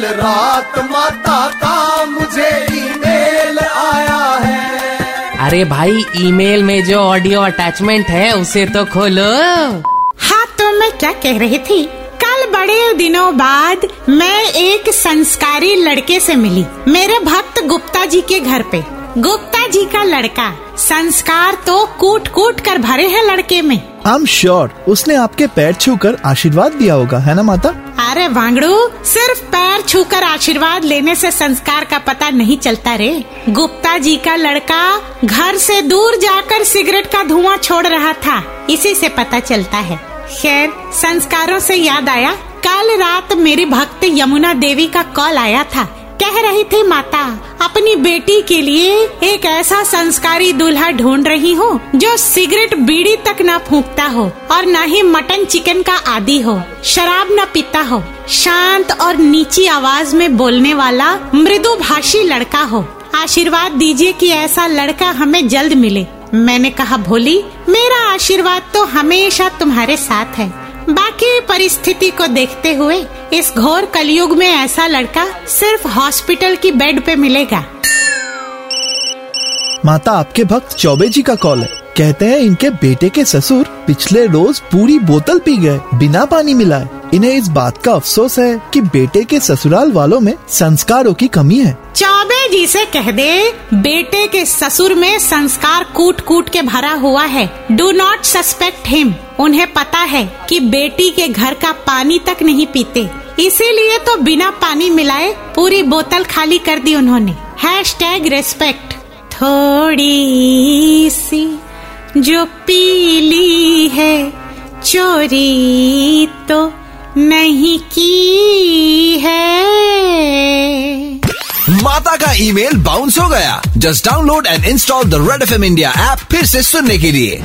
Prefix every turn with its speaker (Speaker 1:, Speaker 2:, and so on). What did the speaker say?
Speaker 1: कल रात माता का मुझे ईमेल आया है।
Speaker 2: अरे भाई ईमेल में जो ऑडियो अटैचमेंट है उसे तो खोलो।
Speaker 3: हाँ तो मैं क्या कह रही थी? कल बड़े दिनों बाद मैं एक संस्कारी लड़के से मिली मेरे भक्त गुप्ता जी के घर पे। गुप्ता जी का लड़का संस्कार तो कूट कूट कर भरे हैं लड़के में।
Speaker 4: आई एम श्योर उसने आपके पैर छूकर आशीर्वाद दिया होगा, है ना माता?
Speaker 3: अरे वांगड़ू, सिर्फ़ पैर छूकर आशीर्वाद लेने से संस्कार का पता नहीं चलता रे। गुप्ता जी का लड़का घर से दूर जाकर सिगरेट का धुआँ छोड़ रहा था। इसी से पता चलता है। खैर, संस्कारों से याद आया, कल रात मेरी भक्त यमुना देवी का कॉल आया था। कह रही थी, माता अपनी बेटी के लिए एक ऐसा संस्कारी दूल्हा ढूंढ रही हूँ, जो सिगरेट बीड़ी तक न फूकता हो और न ही मटन चिकन का आदि हो, शराब न पीता हो, शांत और नीची आवाज़ में बोलने वाला मृदु भाषी लड़का हो। आशीर्वाद दीजिए कि ऐसा लड़का हमें जल्द मिले। मैंने कहा, भोली, मेरा आशीर्वाद तो हमेशा तुम्हारे साथ है। बाकी परिस्थिति को देखते हुए इस घोर कलयुग में ऐसा लड़का सिर्फ़ हॉस्पिटल की बेड पे मिलेगा।
Speaker 4: माता, आपके भक्त चौबे जी का कॉल है। कहते हैं इनके बेटे के ससुर पिछले रोज पूरी बोतल पी गए, बिना पानी मिलाए। इन्हें इस बात का अफसोस है कि बेटे के ससुराल वालों में संस्कारों की कमी है।
Speaker 3: चौबे जी से कह दे, बेटे के ससुर में संस्कार कूट कूट के भरा हुआ है। डू नॉट सस्पेक्ट हिम उन्हें पता है कि बेटी के घर का पानी तक नहीं पीते। इसीलिए तो बिना पानी मिलाए पूरी बोतल खाली कर दी उन्होंने। हैश टैग रेस्पेक्ट थोड़ी सी जो पीली है, चोरी तो नहीं की है।
Speaker 5: माता का ईमेल बाउंस हो गया। Just download and install the Red F M India app फिर से सुनने के लिए।